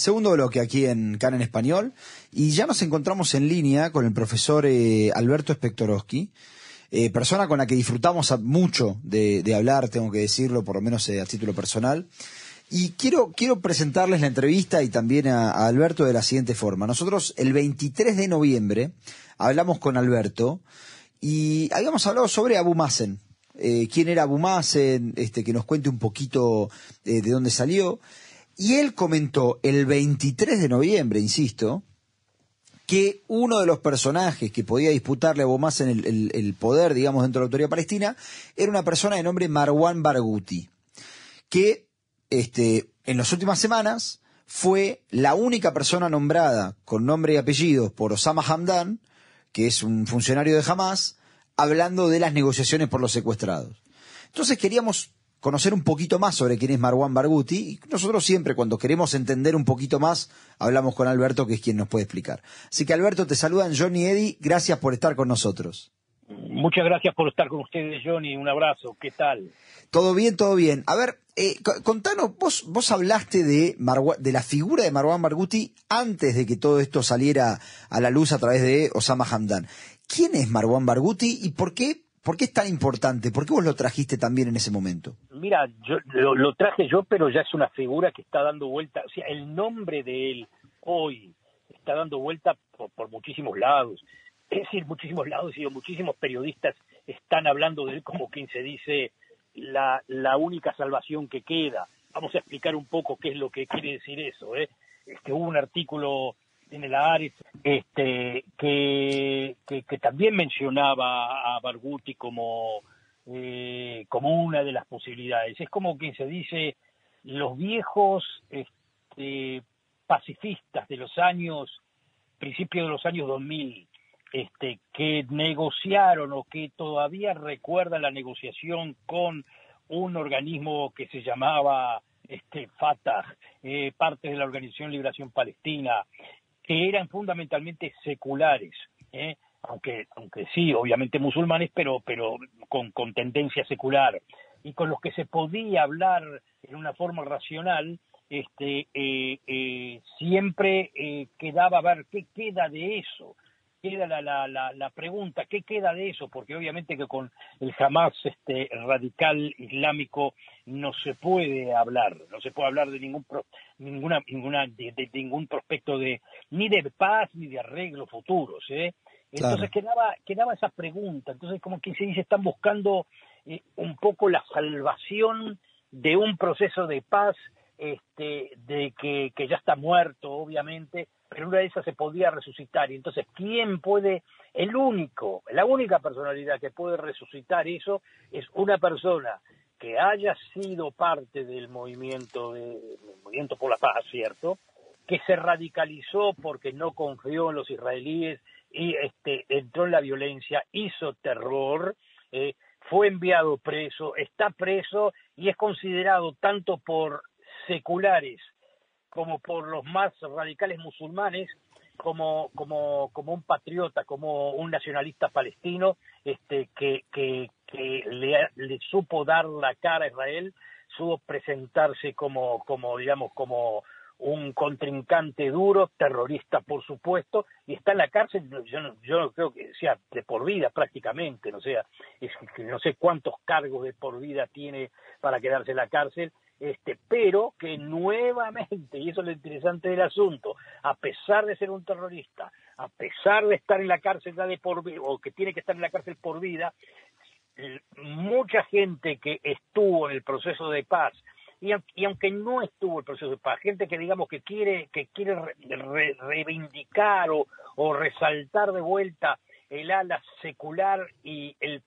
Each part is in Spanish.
Segundo bloque aquí en CAN en Español. Y ya nos encontramos en línea con el profesor eh, Alberto Spectorowski, eh, persona con la que disfrutamos mucho de, hablar, tengo que decirlo, por lo menos eh, a título personal. Y quiero, quiero presentarles la entrevista y también a, Alberto de la siguiente forma. Nosotros el 23 de noviembre hablamos con Alberto y habíamos hablado sobre Abu Mazen. quién era Abu Mazen, este, que nos cuente un poquito de dónde salió. Y él comentó el 23 de noviembre, insisto, que uno de los personajes que podía disputarle a Bomás en el, poder, digamos, dentro de la autoridad palestina, era una persona de nombre Marwan Barghouti, que este, en las últimas semanas fue la única persona nombrada con nombre y apellidos por Osama Hamdan, que es un funcionario de Hamas, hablando de las negociaciones por los secuestrados. Entonces queríamos conocer un poquito más sobre quién es Marwan Barghouti. Y nosotros siempre, cuando queremos entender un poquito más, hablamos con Alberto, que es quien nos puede explicar. Así que, Alberto, te saludan Johnny y Eddie. Gracias por estar con nosotros. Muchas gracias por estar con ustedes, Johnny. Un abrazo. ¿Qué tal? Todo bien, todo bien. A ver, eh, contanos, vos, vos hablaste de, de la figura de Marwan Barghouti antes de que todo esto saliera a la luz a través de Osama Hamdan. ¿Quién es Marwan Barghouti y por qué ¿Por qué es tan importante? ¿Por qué vos lo trajiste también en ese momento? Mira, yo lo, traje yo, pero ya es una figura que está dando vuelta. O sea, el nombre de él hoy está dando vuelta por, muchísimos lados. Es decir, muchísimos lados y muchísimos periodistas están hablando de él como quien se dice la, la única salvación que queda. Vamos a explicar un poco qué es lo que quiere decir eso. ¿eh? Este, hubo un artículo tiene la Ares, este, que, que, también mencionaba a Barguti como, eh, como una de las posibilidades. Es como quien se dice, los viejos este, pacifistas de los años, principios de los años 2000, este, que negociaron o que todavía recuerdan la negociación con un organismo que se llamaba este, Fatah, eh, parte de la Organización Liberación Palestina, que eran fundamentalmente seculares, ¿eh? aunque, aunque sí, obviamente musulmanes, pero, pero con, con tendencia secular, y con los que se podía hablar en una forma racional, este, eh, eh, siempre quedaba a ver qué queda de eso, queda la, la, la, la, pregunta, ¿qué queda de eso? Porque obviamente que con el Hamas este, radical islámico no se puede hablar, no se puede hablar de ningún ninguna ninguna de, ningún prospecto de ni de paz ni de arreglo futuros, ¿eh? Entonces quedaba quedaba esa pregunta, entonces como que se dice están buscando eh, un poco la salvación de un proceso de paz este de que, que ya está muerto obviamente pero una de esas se podía resucitar. Y entonces, ¿quién puede? El único, la única personalidad que puede resucitar eso es una persona que haya sido parte del movimiento, del movimiento por la paz, ¿cierto? Que se radicalizó porque no confió en los israelíes y este, entró en la violencia, hizo terror, eh, fue enviado preso, está preso y es considerado tanto por seculares como por los más radicales musulmanes como, como, como un patriota, como un nacionalista palestino este, que, que, que le, supo dar la cara a Israel, supo presentarse como, como digamos, como un contrincante duro, terrorista por supuesto, y está en la cárcel, yo yo creo que sea de por vida prácticamente, no sea, es, no sé cuántos cargos de por vida tiene para quedarse en la cárcel, este, pero que nuevamente, y eso es lo interesante del asunto, a pesar de ser un terrorista, a pesar de estar en la cárcel de por vida, o que tiene que estar en la cárcel por vida, mucha gente que estuvo en el proceso de paz, y, aunque no estuvo en el proceso de paz, gente que digamos que quiere, que quiere reivindicar o, resaltar de vuelta el ala secular y el,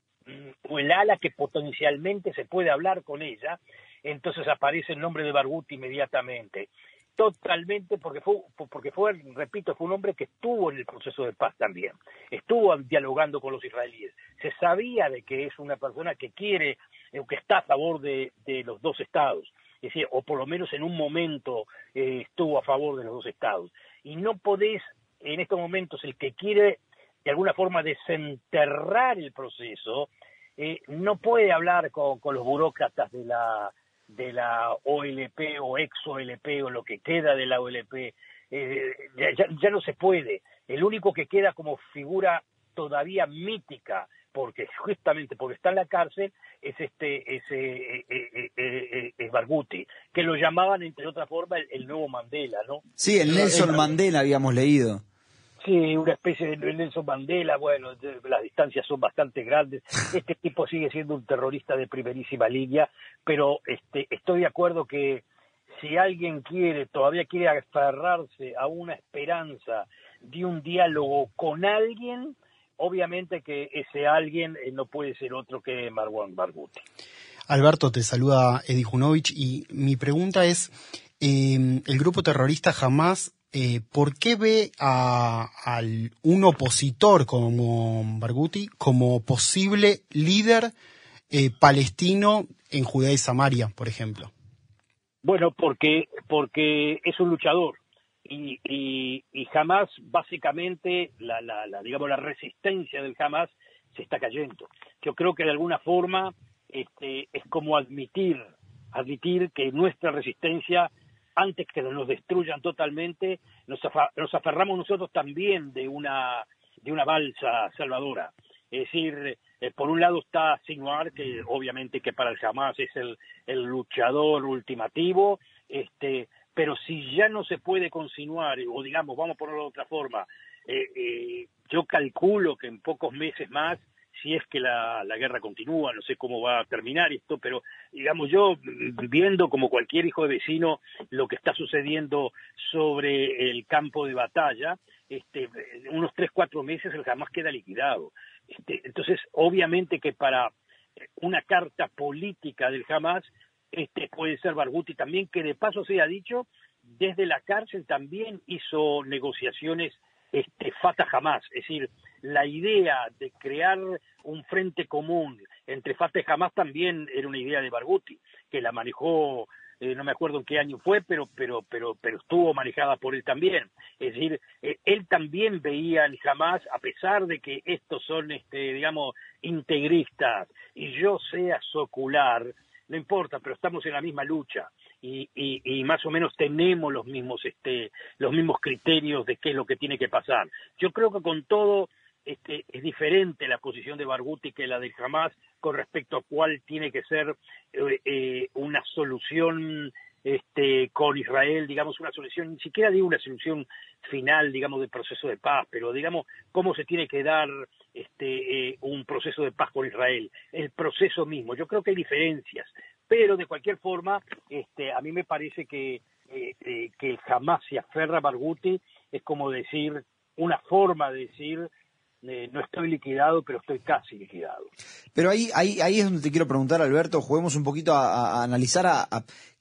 o el ala que potencialmente se puede hablar con ella, entonces aparece el nombre de Barghouti inmediatamente. Totalmente, porque fue, porque fue, repito, fue un hombre que estuvo en el proceso de paz también, estuvo dialogando con los israelíes, se sabía de que es una persona que quiere, o eh, que está a favor de, los dos estados, es decir, o por lo menos en un momento eh, estuvo a favor de los dos estados. Y no podés, en estos momentos, el que quiere de alguna forma desenterrar el proceso, eh, no puede hablar con los burócratas de la de la OLP o ex OLP o lo que queda de la OLP, eh, ya, no se puede. El único que queda como figura todavía mítica, porque justamente porque está en la cárcel, es este ese eh, eh, es Barguti, que lo llamaban entre otras formas el, nuevo Mandela, ¿no? Sí, el Nelson Mandela habíamos leído. Sí, una especie de Nelson Mandela, bueno, las distancias son bastante grandes. Este tipo sigue siendo un terrorista de primerísima línea, pero este, estoy de acuerdo que si alguien quiere, todavía quiere aferrarse a una esperanza de un diálogo con alguien, obviamente que ese alguien eh, no puede ser otro que Marwan Barghouti. Alberto, te saluda Edi Junovich y mi pregunta es, eh, el grupo terrorista jamás eh, ¿por qué ve a, un opositor como Barghouti como posible líder eh, palestino en Judea y Samaria, por ejemplo? Bueno, porque, porque es un luchador y, y, jamás, básicamente, la, digamos, la resistencia del Hamas se está cayendo. Yo creo que de alguna forma este, es como admitir, admitir que nuestra resistencia antes que nos destruyan totalmente, nos, nos aferramos nosotros también de una, de una balsa salvadora. Es decir, eh, por un lado está Sinuar, que obviamente que para el Hamas es el, el luchador ultimativo, este, pero si ya no se puede continuar, o digamos, vamos a ponerlo de otra forma, eh, eh, yo calculo que en pocos meses más si es que la, guerra continúa, no sé cómo va a terminar esto, pero digamos yo viendo como cualquier hijo de vecino lo que está sucediendo sobre el campo de batalla, este, unos tres, cuatro meses el jamás queda liquidado. Este, entonces, obviamente que para una carta política del Hamas, este, puede ser Barghouti también, que de paso se ha dicho, desde la cárcel también hizo negociaciones este, Fatah Hamas, es decir, la idea de crear un frente común entre Fatah y Hamas también era una idea de Barghouti, que la manejó, eh, no me acuerdo en qué año fue, pero, pero, pero, pero estuvo manejada por él también. Es decir, eh, él también veía en Hamas, a pesar de que estos son, este, digamos, integristas y yo sea socular, no importa, pero estamos en la misma lucha y, y, más o menos tenemos los mismos, este, los mismos criterios de qué es lo que tiene que pasar. Yo creo que con todo este, es diferente la posición de Barghouti que la de Hamas con respecto a cuál tiene que ser eh, eh, una solución este, con Israel, digamos, una solución, ni siquiera digo una solución final, digamos, del proceso de paz, pero digamos, cómo se tiene que dar este, eh, un proceso de paz con Israel, el proceso mismo. Yo creo que hay diferencias, pero de cualquier forma, este, a mí me parece que, que jamás se aferra a Barghouti es como decir, una forma de decir, eh, no estoy liquidado, pero estoy casi liquidado. Pero ahí, ahí, ahí es donde te quiero preguntar, Alberto, juguemos un poquito a, analizar a,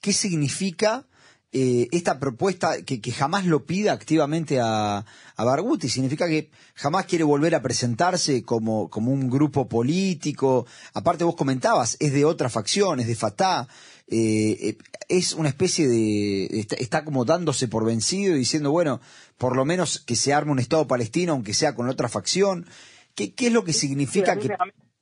qué significa eh, esta propuesta que, jamás lo pida activamente a, a Barguti. Significa que jamás quiere volver a presentarse como, como un grupo político. Aparte vos comentabas, es de otra facción, es de Fatah. Eh, eh, es una especie de, está, como dándose por vencido y diciendo, bueno, por lo menos que se arme un Estado palestino, aunque sea con otra facción. ¿Qué, qué es lo que significa que...?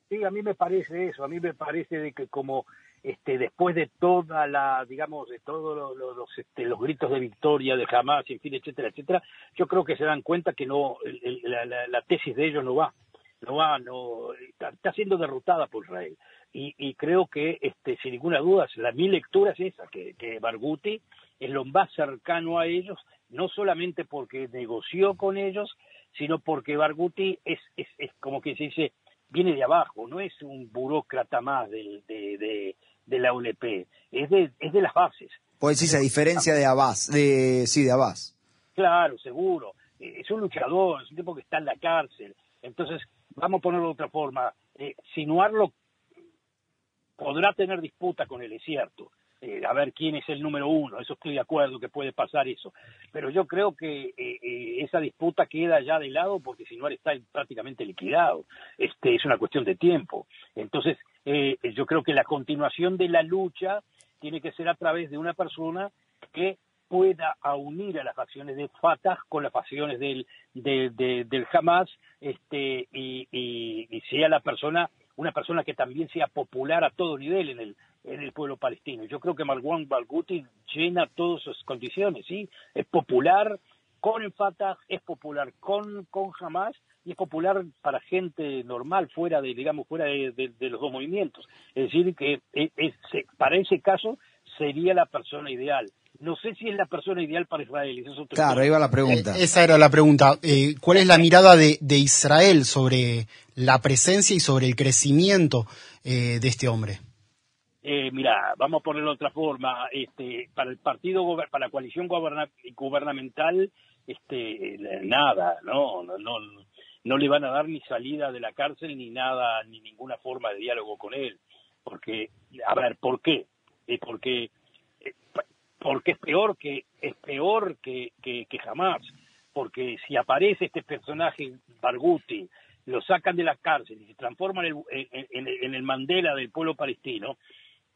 sí, a mí me parece eso, a mí me parece de que como este, después de toda la, digamos, de todos los, este, los, gritos de victoria de Hamas, en fin, etcétera, etcétera, yo creo que se dan cuenta que no, la, tesis de ellos no va, no va, no, está siendo derrotada por Israel y, creo que, este, sin ninguna duda, la, mi lectura es esa, que, que Barghouti es lo más cercano a ellos, no solamente porque negoció con ellos, sino porque Barghouti es, es, es como que se dice, viene de abajo, no es un burócrata más de, de, de, la ULP, es de, es de las bases. Pues decir, a diferencia de Abbas, de, sí, de Abbas. Claro, seguro. Es un luchador, es un tipo que está en la cárcel. Entonces, vamos a ponerlo de otra forma, eh, sinuarlo podrá tener disputa con él, es cierto. Eh, a ver quién es el número uno, eso estoy de acuerdo que puede pasar eso. Pero yo creo que eh, eh, esa disputa queda ya de lado porque si no está prácticamente liquidado. Este, es una cuestión de tiempo. Entonces, yo creo que la continuación de la lucha tiene que ser a través de una persona que pueda unir a las facciones de Fatah con las facciones del, del Hamas este, y, y sea la persona una persona que también sea popular a todo nivel en el, en el pueblo palestino. Yo creo que Marwan Barghouti llena todas sus condiciones, ¿sí? Es popular con el Fatah, es popular con, con Hamas y es popular para gente normal, fuera de, digamos, fuera de, los dos movimientos. Es decir, que para ese caso sería la persona ideal. No sé si es la persona ideal para Israel. claro, ahí va la pregunta. Eh, esa era la pregunta. Eh, ¿Cuál es la mirada de, Israel sobre la presencia y sobre el crecimiento eh, de este hombre? Eh, mira, vamos a ponerlo de otra forma. Este, para el partido, para la coalición gubernamental, este, nada, no, no, no, no le van a dar ni salida de la cárcel ni nada, ni ninguna forma de diálogo con él. Porque, a ver, ¿por qué? porque porque es peor que es peor que, que, jamás. Porque si aparece este personaje Barghouti lo sacan de la cárcel y se transforma en el, el Mandela del pueblo palestino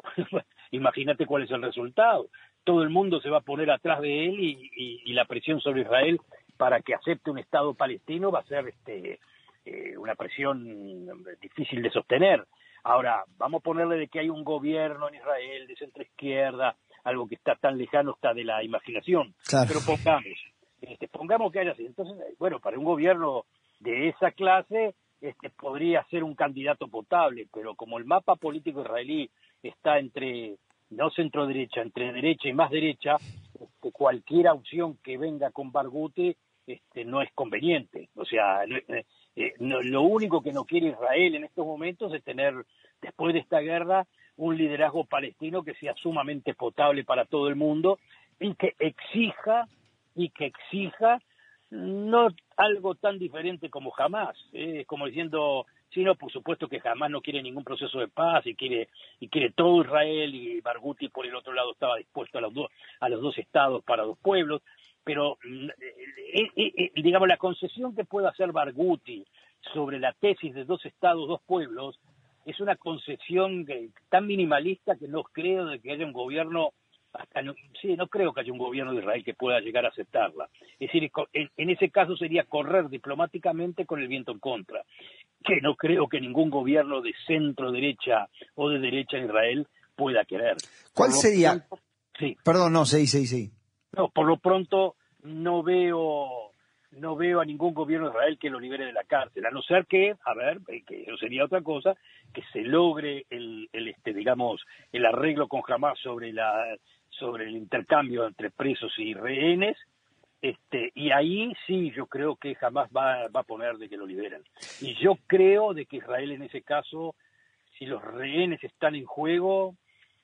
imagínate cuál es el resultado. Todo el mundo se va a poner atrás de él y, la presión sobre Israel para que acepte un Estado palestino va a ser este eh, una presión difícil de sostener. Ahora vamos a ponerle de que hay un gobierno en Israel de centro izquierda algo que está tan lejano está de la imaginación. Pero pongamos, este, pongamos que haya así. Entonces, bueno, para un gobierno de esa clase este, podría ser un candidato potable, pero como el mapa político israelí está entre, no centro derecha, entre derecha y más derecha, este, cualquier opción que venga con Barghouti este, no es conveniente. O sea, eh, eh, lo único que no quiere Israel en estos momentos es tener, después de esta guerra, un liderazgo palestino que sea sumamente potable para todo el mundo y que exija y que exija no algo tan diferente como jamás, ¿eh? como diciendo, sino por supuesto que jamás no quiere ningún proceso de paz y quiere y quiere todo Israel y Barghouti por el otro lado estaba dispuesto a los dos a los dos estados para dos pueblos, pero eh, eh, digamos la concesión que pueda hacer Barghouti sobre la tesis de dos estados dos pueblos es una concesión tan minimalista que no creo de que haya un gobierno hasta no, sí, no creo que haya un gobierno de Israel que pueda llegar a aceptarla. Es decir, en, ese caso sería correr diplomáticamente con el viento en contra, que no creo que ningún gobierno de centro derecha o de derecha en Israel pueda querer. ¿Cuál sería? sí. Perdón, no, sí, sí, sí. No, por lo pronto no veo no veo a ningún gobierno de Israel que lo libere de la cárcel, a no ser que, a ver, eh, que eso sería otra cosa, que se logre el, este, digamos, el arreglo con Hamas sobre la sobre el intercambio entre presos y rehenes, este, y ahí sí yo creo que jamás va, va a poner de que lo liberen. Y yo creo de que Israel en ese caso, si los rehenes están en juego,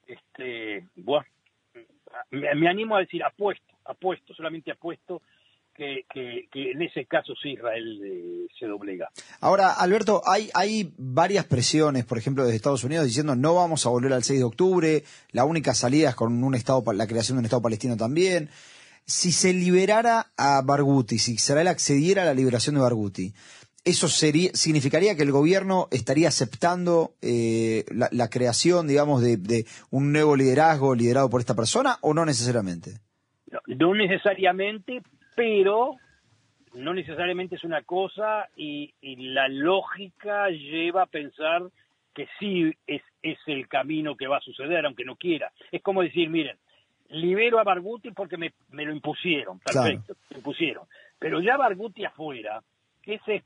este, bueno, me animo a decir apuesto, apuesto, solamente apuesto que, en ese caso sí Israel eh, se doblega. Ahora, Alberto, hay, hay varias presiones, por ejemplo, desde Estados Unidos diciendo no vamos a volver al 6 de octubre, la única salida es con un estado, la creación de un Estado palestino también. Si se liberara a Barghouti, si Israel accediera a la liberación de Barghouti, ¿eso sería, significaría que el gobierno estaría aceptando eh, la, creación, digamos, de, de un nuevo liderazgo liderado por esta persona o no necesariamente? no necesariamente, pero no necesariamente es una cosa y, la lógica lleva a pensar que sí es, es el camino que va a suceder, aunque no quiera. Es como decir, miren, libero a Barguti porque me, lo impusieron, perfecto, me impusieron. Pero ya Barguti afuera, ¿qué, se,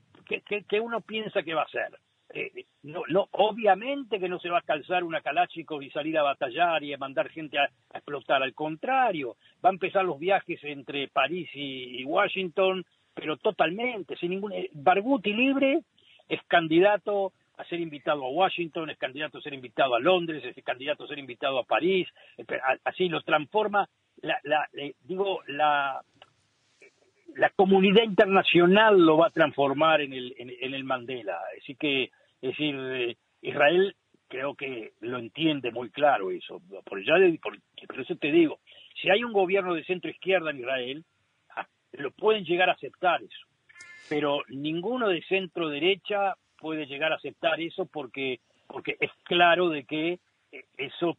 qué, uno piensa que va a hacer? Eh, no, no, obviamente que no se va a calzar una Kalachnikov y salir a batallar y a mandar gente a, explotar, al contrario, va a empezar los viajes entre París y, Washington, pero totalmente, sin ningún... Eh, Barghouti libre es candidato a ser invitado a Washington, es candidato a ser invitado a Londres, es candidato a ser invitado a París, eh, así lo transforma, la, la, digo, la, la comunidad internacional lo va a transformar en el, en, el Mandela. Así que, es decir, eh, Israel creo que lo entiende muy claro eso. Por, ya por, eso te digo, si hay un gobierno de centro izquierda en Israel, ah, lo pueden llegar a aceptar eso. Pero ninguno de centro derecha puede llegar a aceptar eso porque, porque es claro de que eh, eso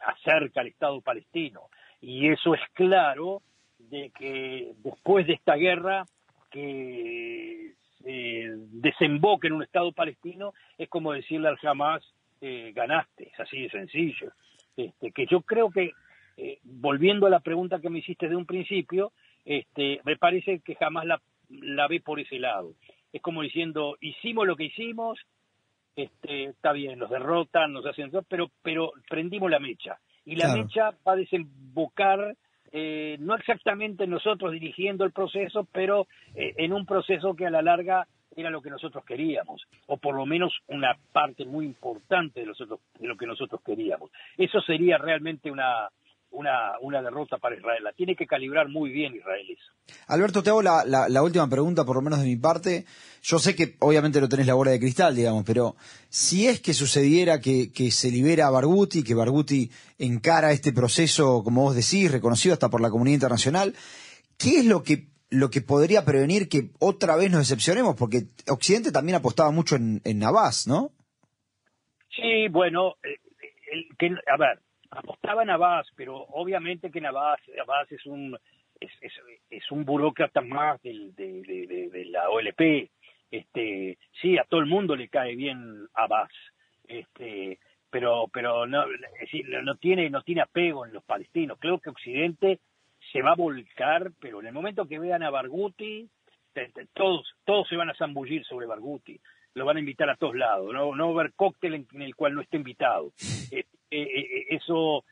acerca al Estado palestino. Y eso es claro de que después de esta guerra que desemboque en un Estado palestino es como decirle al Hamas eh, ganaste, es así de sencillo. este, que yo creo que, eh, volviendo a la pregunta que me hiciste de un principio, este, me parece que jamás la, la ve por ese lado. Es como diciendo, hicimos lo que hicimos, este, está bien, nos derrotan, nos hacen pero, pero prendimos la mecha. Y la mecha va a desembocar eh, no exactamente nosotros dirigiendo el proceso, pero eh, en un proceso que a la larga era lo que nosotros queríamos, o por lo menos una parte muy importante de, de lo que nosotros queríamos. Eso sería realmente una, una, una derrota para Israel. La tiene que calibrar muy bien Israel eso. Alberto, te hago la, la, última pregunta, por lo menos de mi parte. Yo sé que obviamente no tenés la bola de cristal, digamos, pero si es que sucediera que, que se libera a Barguti, que Barguti encara este proceso, como vos decís, reconocido hasta por la comunidad internacional, ¿qué es lo que lo que podría prevenir que otra vez nos decepcionemos? Porque Occidente también apostaba mucho en, en Navas, ¿no? Sí, bueno, eh, el, que, a ver, apostaba Navas, pero obviamente que Navas, Navas es un es, un burócrata más del, de, de, la OLP. Este, sí, a todo el mundo le cae bien Abbas, este, pero pero no, no tiene no tiene apego en los palestinos. Creo que Occidente se va a volcar, pero en el momento que vean a Barguti, todos todos se van a zambullir sobre Barguti lo van a invitar a todos lados, no, no va a haber cóctel en, el cual no esté invitado. eh, eh, eso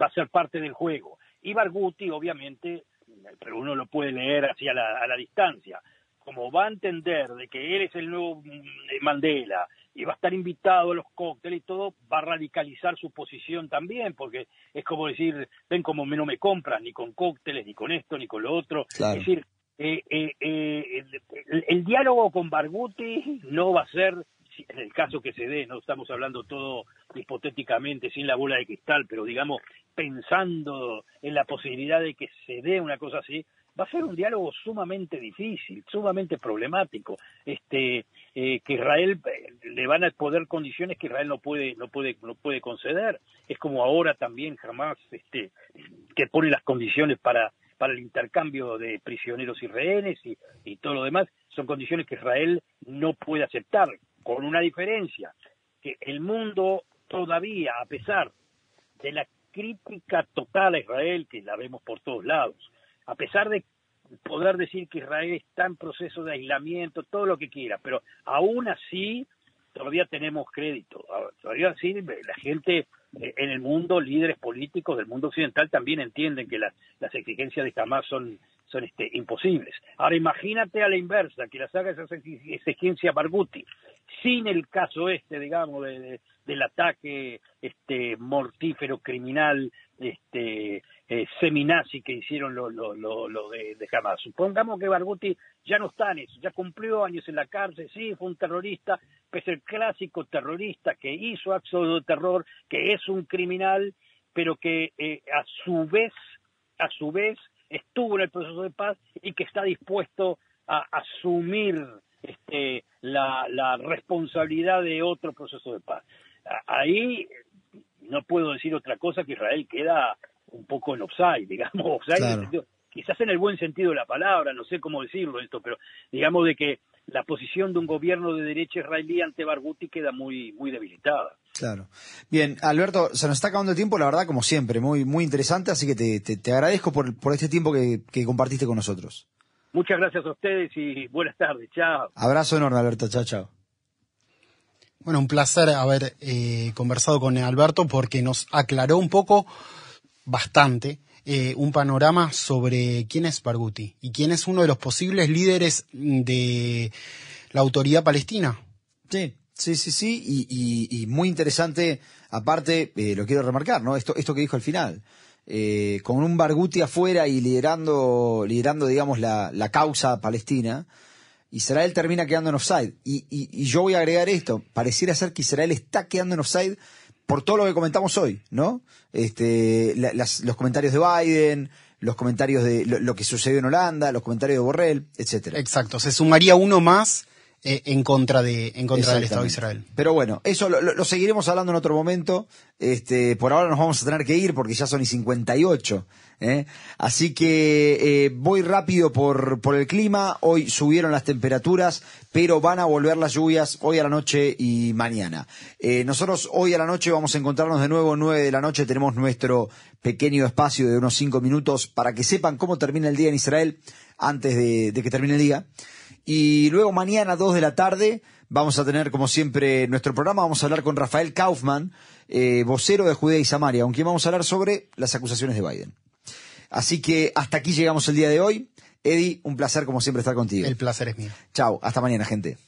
va a ser parte del juego. Y Barguti, obviamente, pero uno lo puede leer así a la, a la distancia, como va a entender de que él es el nuevo mm, Mandela y va a estar invitado a los cócteles y todo, va a radicalizar su posición también, porque es como decir, ven como no me compran, ni con cócteles, ni con esto, ni con lo otro. Es decir, eh, eh, eh, el, diálogo con Barguti no va a ser, en el caso que se dé, no estamos hablando todo hipotéticamente, sin la bola de cristal, pero digamos, pensando en la posibilidad de que se dé una cosa así, va a ser un diálogo sumamente difícil, sumamente problemático, este, que Israel le van a poder condiciones que Israel no puede, no puede, no puede conceder. Es como ahora también jamás, este, que pone las condiciones para para el intercambio de prisioneros y y, todo lo demás, son condiciones que Israel no puede aceptar, con una diferencia, que el mundo todavía, a pesar de la crítica total a Israel, que la vemos por todos lados, a pesar de poder decir que Israel está en proceso de aislamiento, todo lo que quiera, pero aún así todavía tenemos crédito, todavía sí la gente en el mundo, líderes políticos del mundo occidental también entienden que las, las exigencias de Hamas son, son este, imposibles. Ahora imagínate a la inversa, que las haga esa exigencia Barguti, sin el caso este, digamos, de, del ataque este, mortífero, criminal, este, eh, seminazi que hicieron lo, lo, lo, de, de Hamas. Supongamos que Barguti ya no está en eso, ya cumplió años en la cárcel, sí, fue un terrorista, pero es el clásico terrorista que hizo actos de terror, que es un criminal, pero que eh, a su vez, a su vez, estuvo en el proceso de paz y que está dispuesto a asumir este, la, la responsabilidad de otro proceso de paz. Ahí no puedo decir otra cosa que Israel queda un poco en offside, digamos, quizás en el buen sentido de la palabra, no sé cómo decirlo esto, pero digamos de que la posición de un gobierno de derecha israelí ante Barghouti queda muy muy debilitada. Claro. Bien, Alberto, se nos está acabando el tiempo, la verdad, como siempre, muy muy interesante, así que te, te, agradezco por, por este tiempo que, que compartiste con nosotros. Muchas gracias a ustedes y buenas tardes. Chao. Abrazo enorme, Alberto. Chao, chao. Bueno, un placer haber eh, conversado con Alberto porque nos aclaró un poco, bastante, eh, un panorama sobre quién es Barghouti y quién es uno de los posibles líderes de la autoridad palestina. Sí, sí, sí, sí, y, muy interesante, aparte, eh, lo quiero remarcar, ¿no? Esto, esto que dijo al final. Con un Barghouti afuera y liderando, liderando digamos, la, la causa palestina, Israel termina quedando en offside. Y, y, yo voy a agregar esto, pareciera ser que Israel está quedando en offside por todo lo que comentamos hoy, ¿no? Este, los comentarios de Biden, los comentarios de lo, que sucedió en Holanda, los comentarios de Borrell, etcétera. Exacto, se sumaría uno más eh, en contra de en contra del Estado de Israel. Pero bueno, eso lo, seguiremos hablando en otro momento. Este, por ahora nos vamos a tener que ir porque ya son y 58. ¿Eh? Así que eh, voy rápido por, por el clima. Hoy subieron las temperaturas, pero van a volver las lluvias hoy a la noche y mañana. Eh, nosotros hoy a la noche vamos a encontrarnos de nuevo, nueve de la noche, tenemos nuestro pequeño espacio de unos cinco minutos para que sepan cómo termina el día en Israel antes de, de que termine el día. Y luego mañana, dos de la tarde, vamos a tener, como siempre, nuestro programa. Vamos a hablar con Rafael Kaufman, eh, vocero de Judea y Samaria, aunque vamos a hablar sobre las acusaciones de Biden. Así que hasta aquí llegamos el día de hoy. Eddie, un placer como siempre estar contigo. El placer es mío. Chao, hasta mañana, gente.